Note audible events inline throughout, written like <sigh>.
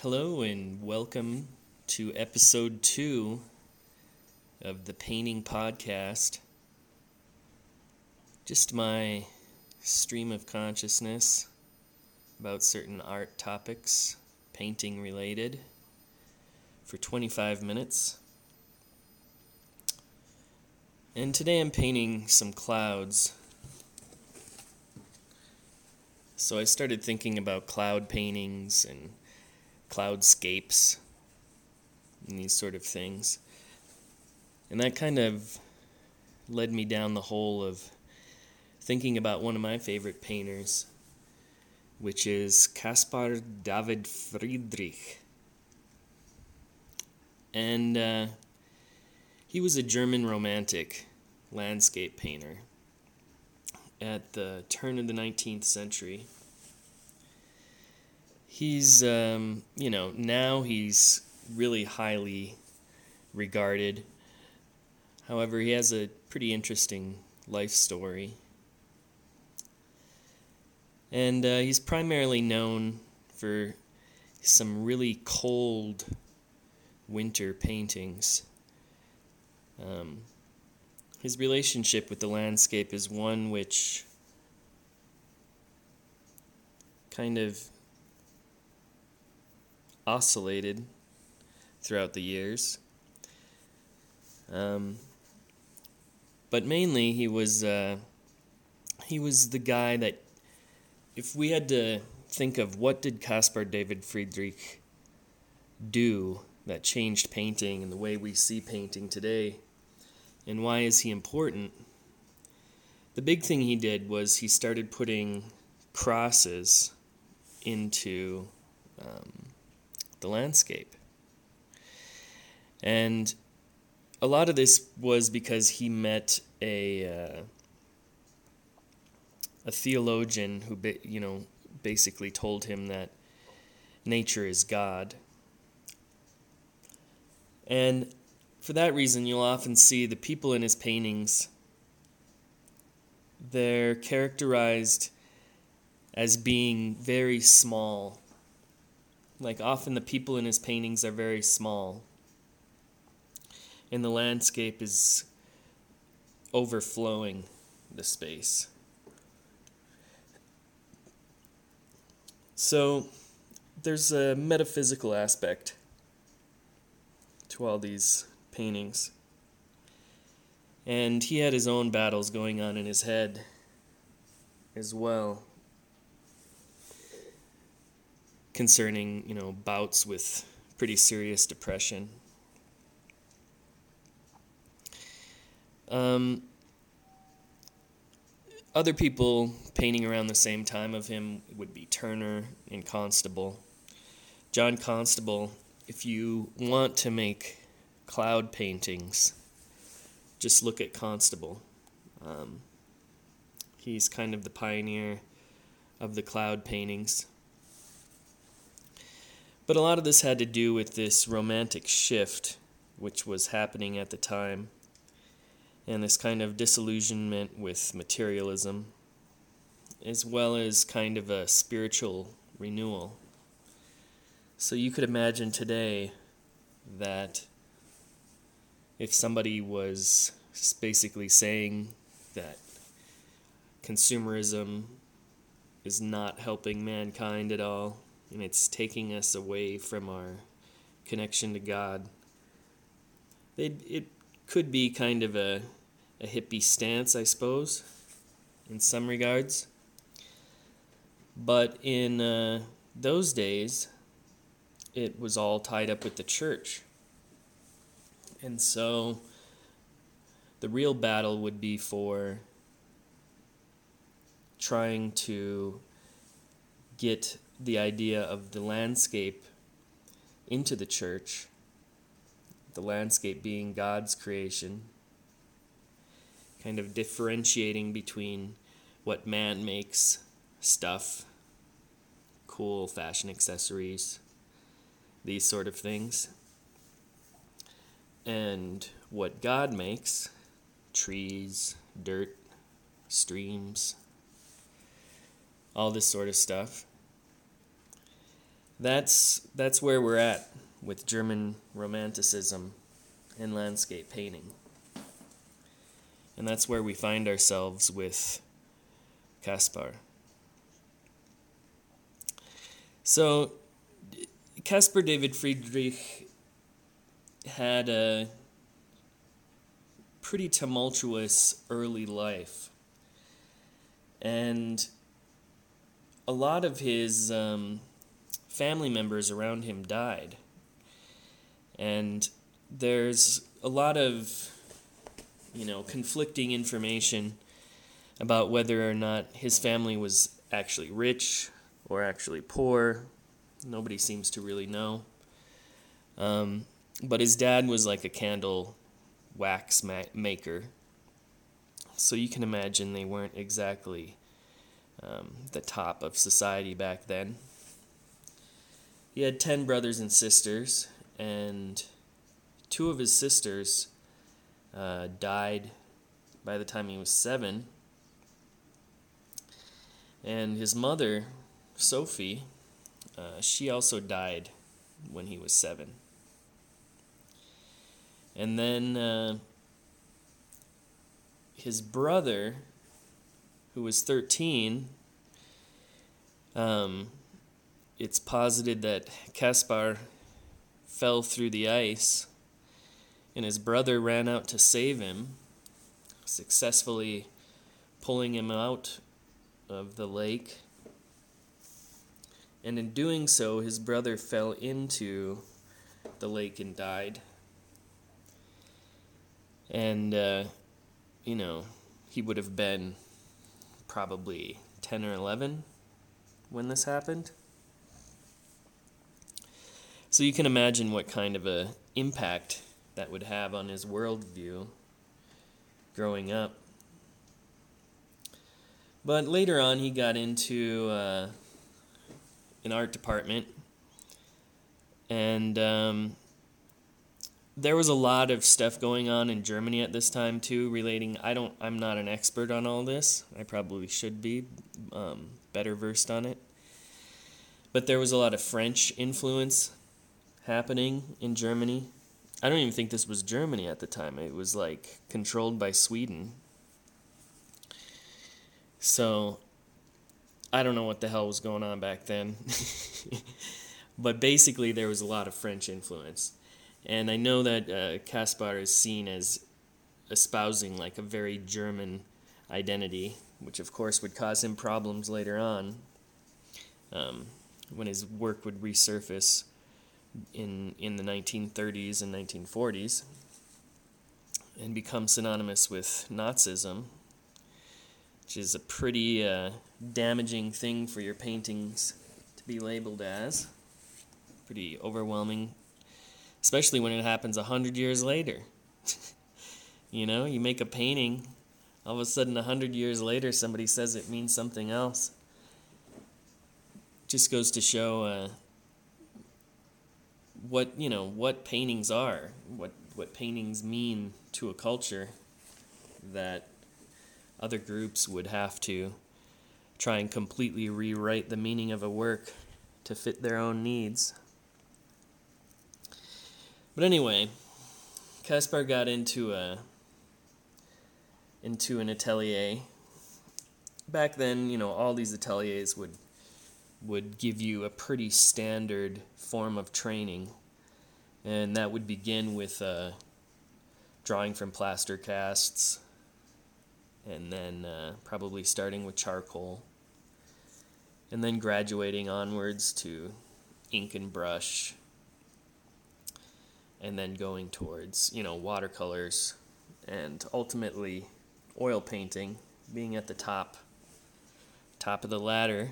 Hello, and welcome to episode two of the Painting Podcast. Just my stream of consciousness about certain art topics, painting related, for 25 minutes. And today I'm painting some clouds. So I started thinking about cloud paintings and cloudscapes and these sort of things. And that kind of led me down the hole of thinking about one of my favorite painters, which is Caspar David Friedrich. And uh, he was a German romantic landscape painter at the turn of the 19th century he's um, you know now he's really highly regarded. However, he has a pretty interesting life story, and uh, he's primarily known for some really cold winter paintings. Um, his relationship with the landscape is one which kind of oscillated throughout the years. Um, but mainly, he was uh, he was the guy that, if we had to think of what did Caspar David Friedrich do that changed painting and the way we see painting today, and why is he important? The big thing he did was he started putting crosses into um, the landscape. And a lot of this was because he met a uh, a theologian who, you know, basically told him that nature is God. And for that reason, you'll often see the people in his paintings, they're characterized as being very small like often the people in his paintings are very small, and the landscape is overflowing the space. So there's a metaphysical aspect to all these paintings. And he had his own battles going on in his head as well concerning, you know, bouts with pretty serious depression. Um, other people painting around the same time of him would be Turner and Constable. John Constable, if you want to make cloud paintings, just look at Constable. Um, he's kind of the pioneer of the cloud paintings. But a lot of this had to do with this romantic shift which was happening at the time and this kind of disillusionment with materialism, as well as kind of a spiritual renewal. So you could imagine today that if somebody was basically saying that consumerism is not helping mankind at all, and it's taking us away from our connection to God. It, it could be kind of a, a hippie stance, I suppose, in some regards. But in uh, those days, it was all tied up with the church. And so the real battle would be for trying to get the idea of the landscape into the church, the landscape being God's creation, kind of differentiating between what man makes stuff, cool fashion accessories, these sort of things, and what God makes trees, dirt, streams, all this sort of stuff that's that's where we're at with German romanticism and landscape painting. And that's where we find ourselves with Caspar. So, Caspar David Friedrich had a pretty tumultuous early life. And a lot of his um, family members around him died. And there's a lot of, you know, conflicting information about whether or not his family was actually rich or actually poor. Nobody seems to really know. Um, but his dad was like a candle wax ma- maker. So you can imagine they weren't exactly um, the top of society back then. He had 10 brothers and sisters, and two of his sisters uh, died by the time he was seven. And his mother, Sophie, uh, she also died when he was seven. And then uh, his brother, who was 13, um, it's posited that Caspar fell through the ice and his brother ran out to save him, successfully pulling him out of the lake. And in doing so, his brother fell into the lake and died. And, uh, you know, he would have been probably 10 or 11 when this happened. So you can imagine what kind of a impact that would have on his worldview growing up. But later on, he got into uh, an art department, and um, there was a lot of stuff going on in Germany at this time too, relating. I don't. I'm not an expert on all this. I probably should be um, better versed on it. But there was a lot of French influence happening in Germany. I don't even think this was Germany at the time. It was like controlled by Sweden. So I don't know what the hell was going on back then. <laughs> but basically, there was a lot of French influence. And I know that uh, Caspar is seen as espousing like a very German identity, which of course would cause him problems later on um, when his work would resurface in in the 1930s and 1940s and become synonymous with Nazism, which is a pretty uh, damaging thing for your paintings to be labeled as. Pretty overwhelming, especially when it happens a hundred years later. <laughs> you know, you make a painting, all of a sudden, a hundred years later, somebody says it means something else. Just goes to show. Uh, what you know what paintings are, what what paintings mean to a culture that other groups would have to try and completely rewrite the meaning of a work to fit their own needs. But anyway, Caspar got into a into an atelier. Back then, you know, all these ateliers would would give you a pretty standard form of training, and that would begin with uh, drawing from plaster casts, and then uh, probably starting with charcoal, and then graduating onwards to ink and brush, and then going towards you know watercolors, and ultimately oil painting, being at the top top of the ladder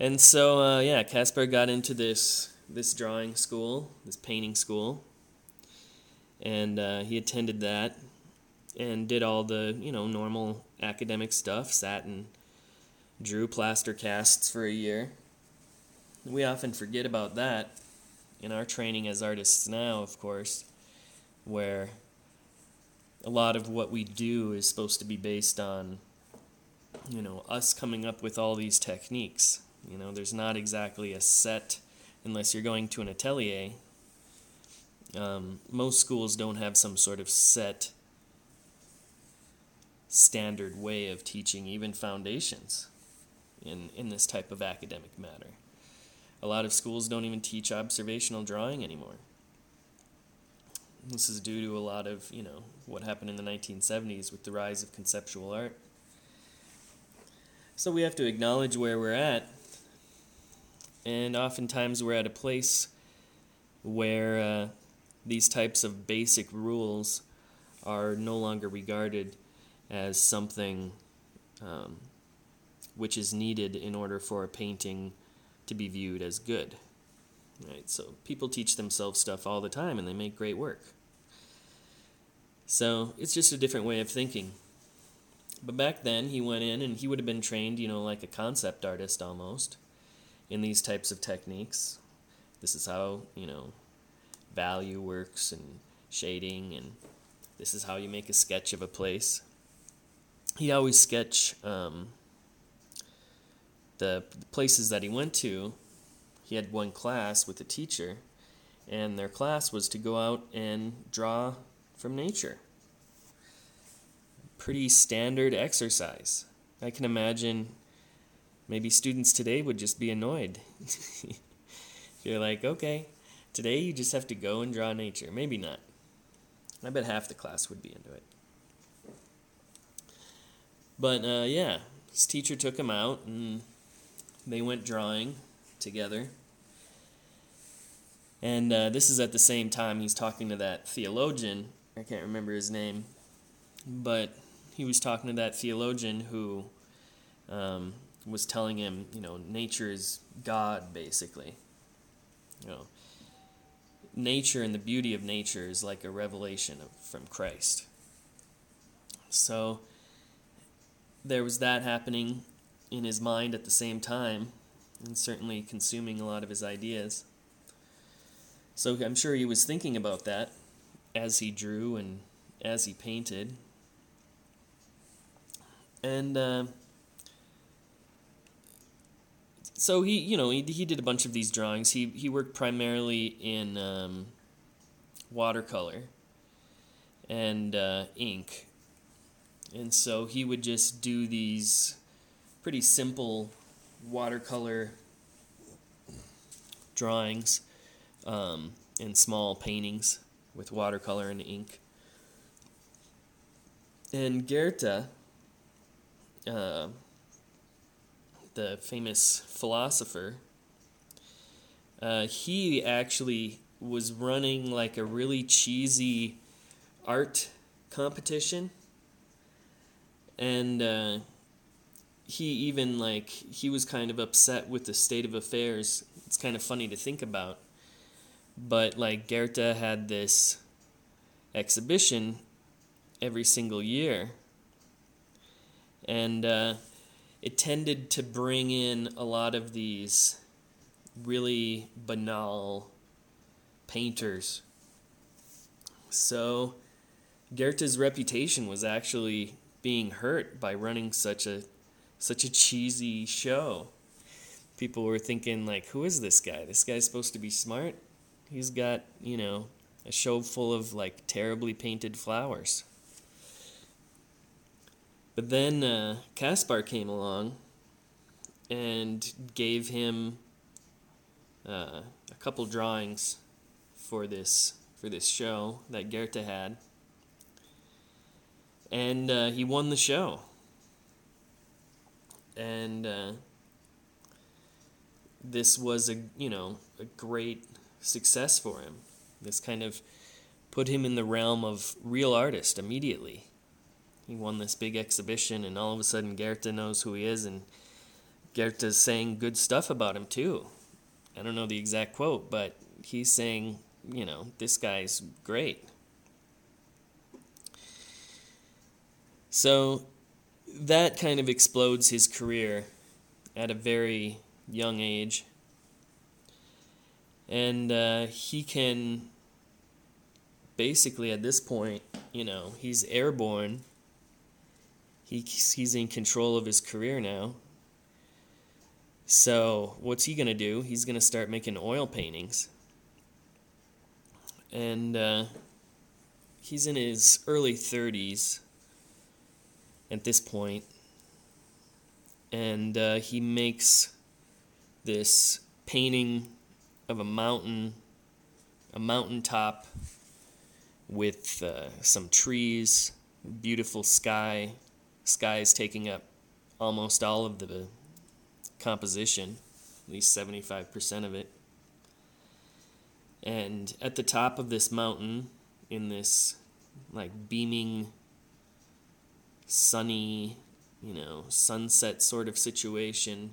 and so, uh, yeah, Caspar got into this this drawing school, this painting school, and uh, he attended that and did all the you know normal academic stuff. Sat and drew plaster casts for a year. We often forget about that in our training as artists now, of course, where a lot of what we do is supposed to be based on you know us coming up with all these techniques You know, there's not exactly a set, unless you're going to an atelier. Um, most schools don't have some sort of set standard way of teaching even foundations in, in this type of academic matter. A lot of schools don't even teach observational drawing anymore. This is due to a lot of, you know, what happened in the 1970s with the rise of conceptual art. So we have to acknowledge where we're at. And oftentimes we're at a place where uh, these types of basic rules are no longer regarded as something um, which is needed in order for a painting to be viewed as good. Right? So people teach themselves stuff all the time and they make great work. So it's just a different way of thinking. But back then he went in and he would have been trained, you know, like a concept artist almost in these types of techniques. This is how, you know, value works and shading and this is how you make a sketch of a place. He always sketch um, the places that he went to, he had one class with a teacher, and their class was to go out and draw from nature. Pretty standard exercise. I can imagine maybe students today would just be annoyed. <laughs> You're like, okay, today you just have to go and draw nature. Maybe not. I bet half the class would be into it. But uh, yeah, his teacher took him out and they went drawing together. And uh, this is at the same time he's talking to that theologian. I can't remember his name, but he was talking to that theologian who um, was telling him, you know, nature is God, basically. You know, nature and the beauty of nature is like a revelation of, from Christ. So there was that happening in his mind at the same time, and certainly consuming a lot of his ideas. So I'm sure he was thinking about that as he drew and as he painted. And uh, so he, you know, he, he did a bunch of these drawings. He, he worked primarily in um, watercolor and uh, ink. And so he would just do these pretty simple watercolor drawings um, and small paintings with watercolor and ink. And Goethe, uh, the famous philosopher, uh, he actually was running like a really cheesy art competition. And uh, he even like he was kind of upset with the state of affairs. It's kind of funny to think about. But like Goethe had this exhibition every single year. And uh, it tended to bring in a lot of these really banal painters. So Goethe's reputation was actually being hurt by running such a such a cheesy show. People were thinking like, who is this guy? This guy's supposed to be smart. He's got, you know, a show full of like terribly painted flowers. But then uh, came along and gave him uh, a couple drawings for this for this show that Goethe had, and uh, he won the show and uh, this was a you know a great success for him. This kind of put him in the realm of real artist immediately. He won this big exhibition, and all of a sudden, Goethe knows who he is, and Goethe's saying good stuff about him too. I don't know the exact quote, but he's saying, you know, this guy's great. So that kind of explodes his career at a very young age. And uh, he can basically, at this point, you know, he's airborne. He, he's in control of his career now. So, what's he going to do? He's going to start making oil paintings. And uh, he's in his early 30s at this point. And uh, he makes this painting of a mountain, a mountaintop with uh, some trees, beautiful sky. Sky is taking up almost all of the composition, at least 75% of it. And at the top of this mountain, in this like beaming, sunny, you know, sunset sort of situation,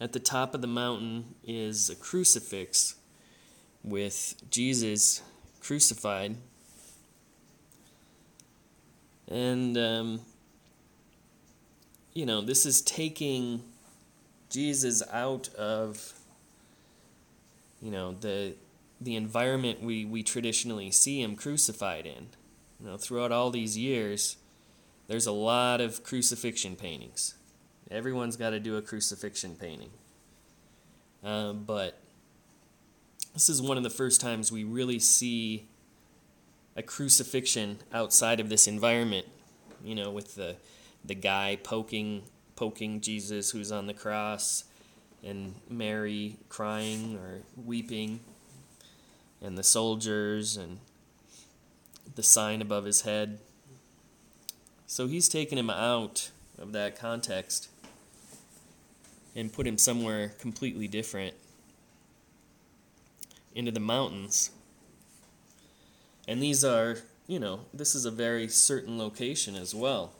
at the top of the mountain is a crucifix with Jesus crucified. And um, you know, this is taking Jesus out of, you know, the the environment we, we traditionally see him crucified in. You know, throughout all these years, there's a lot of crucifixion paintings. Everyone's got to do a crucifixion painting. Uh, but this is one of the first times we really see a crucifixion outside of this environment. You know, with the the guy poking poking Jesus who's on the cross and Mary crying or weeping and the soldiers and the sign above his head. So he's taken him out of that context and put him somewhere completely different into the mountains. And these are, you know, this is a very certain location as well.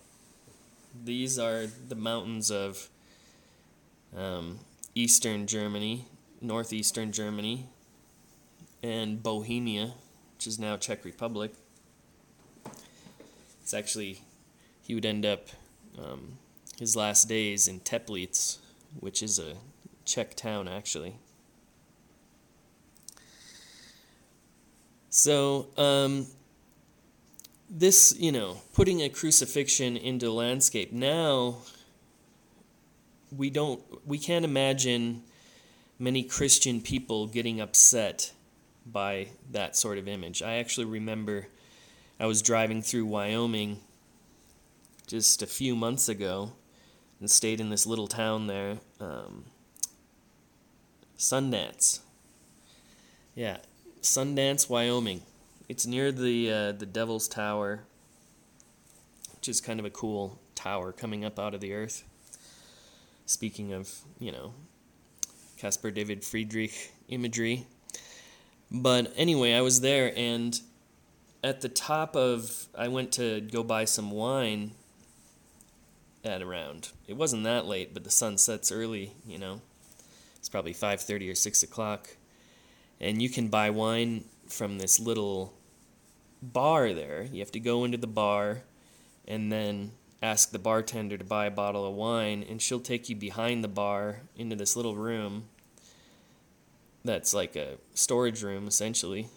These are the mountains of um, eastern Germany, northeastern Germany, and Bohemia, which is now Czech Republic. It's actually, he would end up um, his last days in Teplice, which is a Czech town actually. So, um, this, you know, putting a crucifixion into landscape now we don't we can't imagine many Christian people getting upset by that sort of image. I actually remember I was driving through Wyoming just a few months ago and stayed in this little town there, um, Sundance. Yeah, Sundance, Wyoming. It's near the uh, the Devil's Tower, which is kind of a cool tower coming up out of the earth. Speaking of, you know, Caspar David Friedrich imagery. But anyway, I was there and at the top of I went to go buy some wine at around it wasn't that late, but the sun sets early, you know. It's probably five thirty or six o'clock. And you can buy wine from this little bar there. You have to go into the bar and then ask the bartender to buy a bottle of wine, and she'll take you behind the bar into this little room that's like a storage room essentially,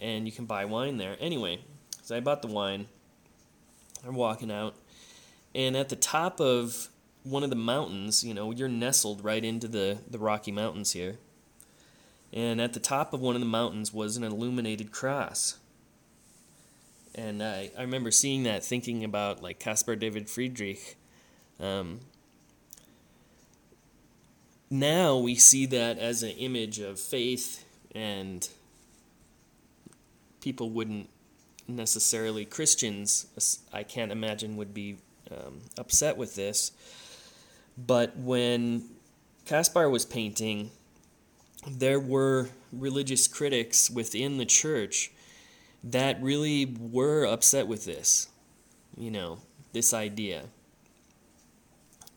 and you can buy wine there. Anyway, so I bought the wine. I'm walking out, and at the top of one of the mountains, you know, you're nestled right into the, the Rocky Mountains here. And at the top of one of the mountains was an illuminated cross. And I, I remember seeing that, thinking about like Caspar David Friedrich. Um, now we see that as an image of faith, and people wouldn't necessarily, Christians, I can't imagine, would be um, upset with this. But when Caspar was painting, there were religious critics within the church that really were upset with this. You know, this idea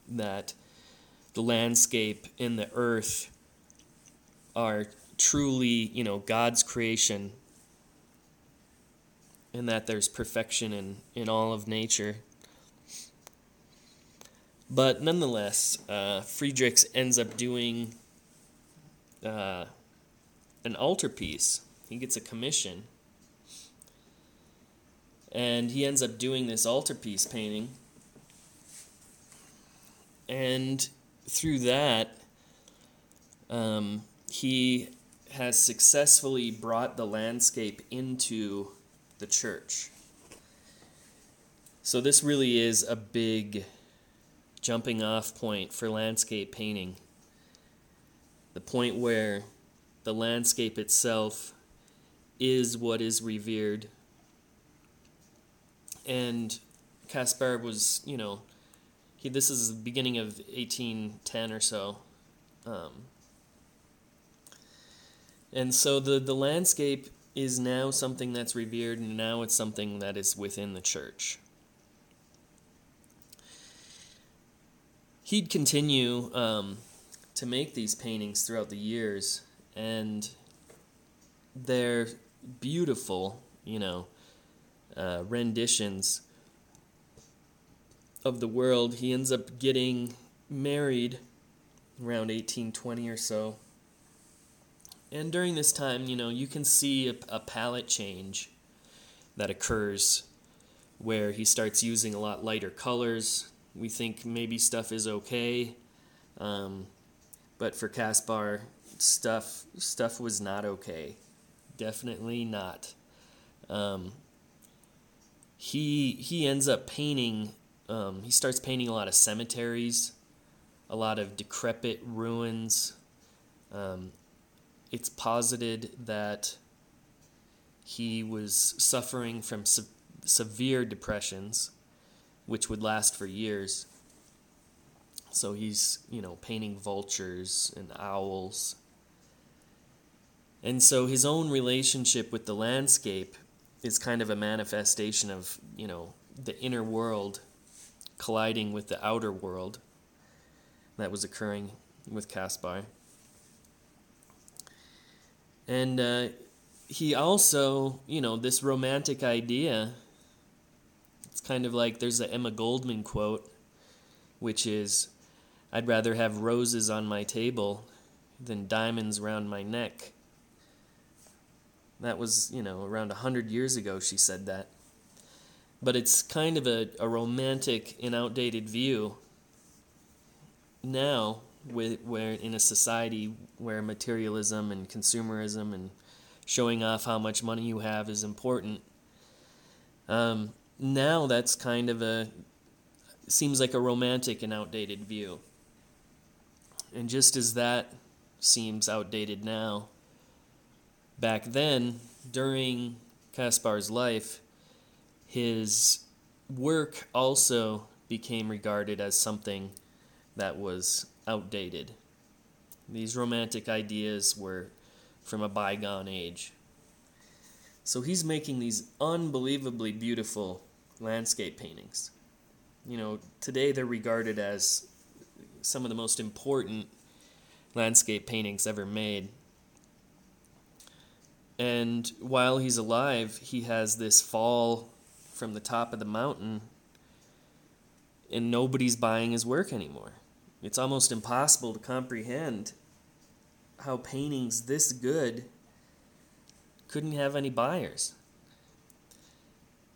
that the landscape and the earth are truly, you know, God's creation and that there's perfection in, in all of nature. But nonetheless, uh, Friedrichs ends up doing uh, an altarpiece. He gets a commission. And he ends up doing this altarpiece painting. And through that, um, he has successfully brought the landscape into the church. So, this really is a big jumping off point for landscape painting. The point where the landscape itself is what is revered. And Caspar was, you know, he, this is the beginning of 1810 or so. Um, and so the, the landscape is now something that's revered, and now it's something that is within the church. He'd continue um, to make these paintings throughout the years, and they're beautiful, you know, uh, renditions of the world. He ends up getting married around 1820 or so. And during this time, you know, you can see a, a palette change that occurs where he starts using a lot lighter colors. We think maybe stuff is okay, um, but for Caspar, stuff stuff was not okay. Definitely not. Um, he he ends up painting. Um, he starts painting a lot of cemeteries, a lot of decrepit ruins. Um, it's posited that he was suffering from se- severe depressions, which would last for years. So he's, you know, painting vultures and owls. And so his own relationship with the landscape is kind of a manifestation of, you know, the inner world colliding with the outer world that was occurring with Caspar. And uh, he also, you know, this romantic idea. It's kind of like there's a Emma Goldman quote, which is, I'd rather have roses on my table than diamonds round my neck. That was, you know, around a hundred years ago she said that. But it's kind of a, a romantic and outdated view now with, where in a society where materialism and consumerism and showing off how much money you have is important. Um, now that's kind of a seems like a romantic and outdated view. And just as that seems outdated now, back then during Caspar's life, his work also became regarded as something that was outdated. These romantic ideas were from a bygone age. So he's making these unbelievably beautiful landscape paintings. You know, today they're regarded as some of the most important landscape paintings ever made. And while he's alive, he has this fall from the top of the mountain, and nobody's buying his work anymore. It's almost impossible to comprehend how paintings this good couldn't have any buyers.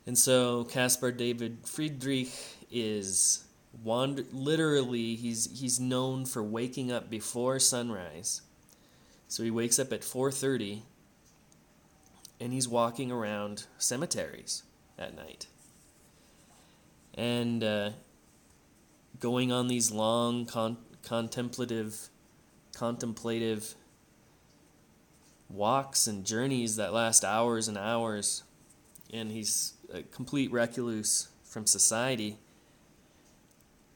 And so Caspar David Friedrich is literally he's he's known for waking up before sunrise. So he wakes up at 4:30 and he's walking around cemeteries at night. And uh, going on these long con- contemplative contemplative walks and journeys that last hours and hours and he's a complete recluse from society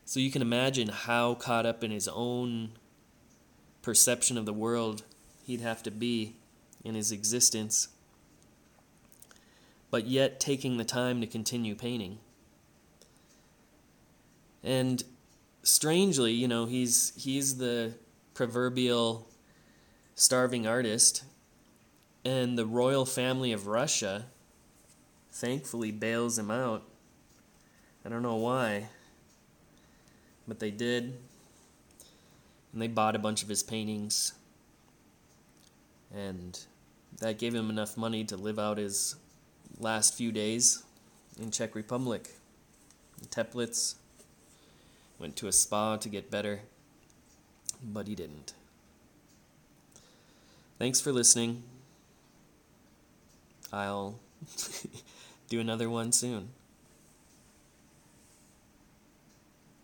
so you can imagine how caught up in his own perception of the world he'd have to be in his existence. But yet taking the time to continue painting. And strangely, you know, he's he's the proverbial starving artist, and the royal family of Russia thankfully bails him out. I don't know why, but they did. And they bought a bunch of his paintings. And that gave him enough money to live out his last few days in Czech Republic. Teplitz, went to a spa to get better. but he didn't. Thanks for listening. I'll <laughs> do another one soon.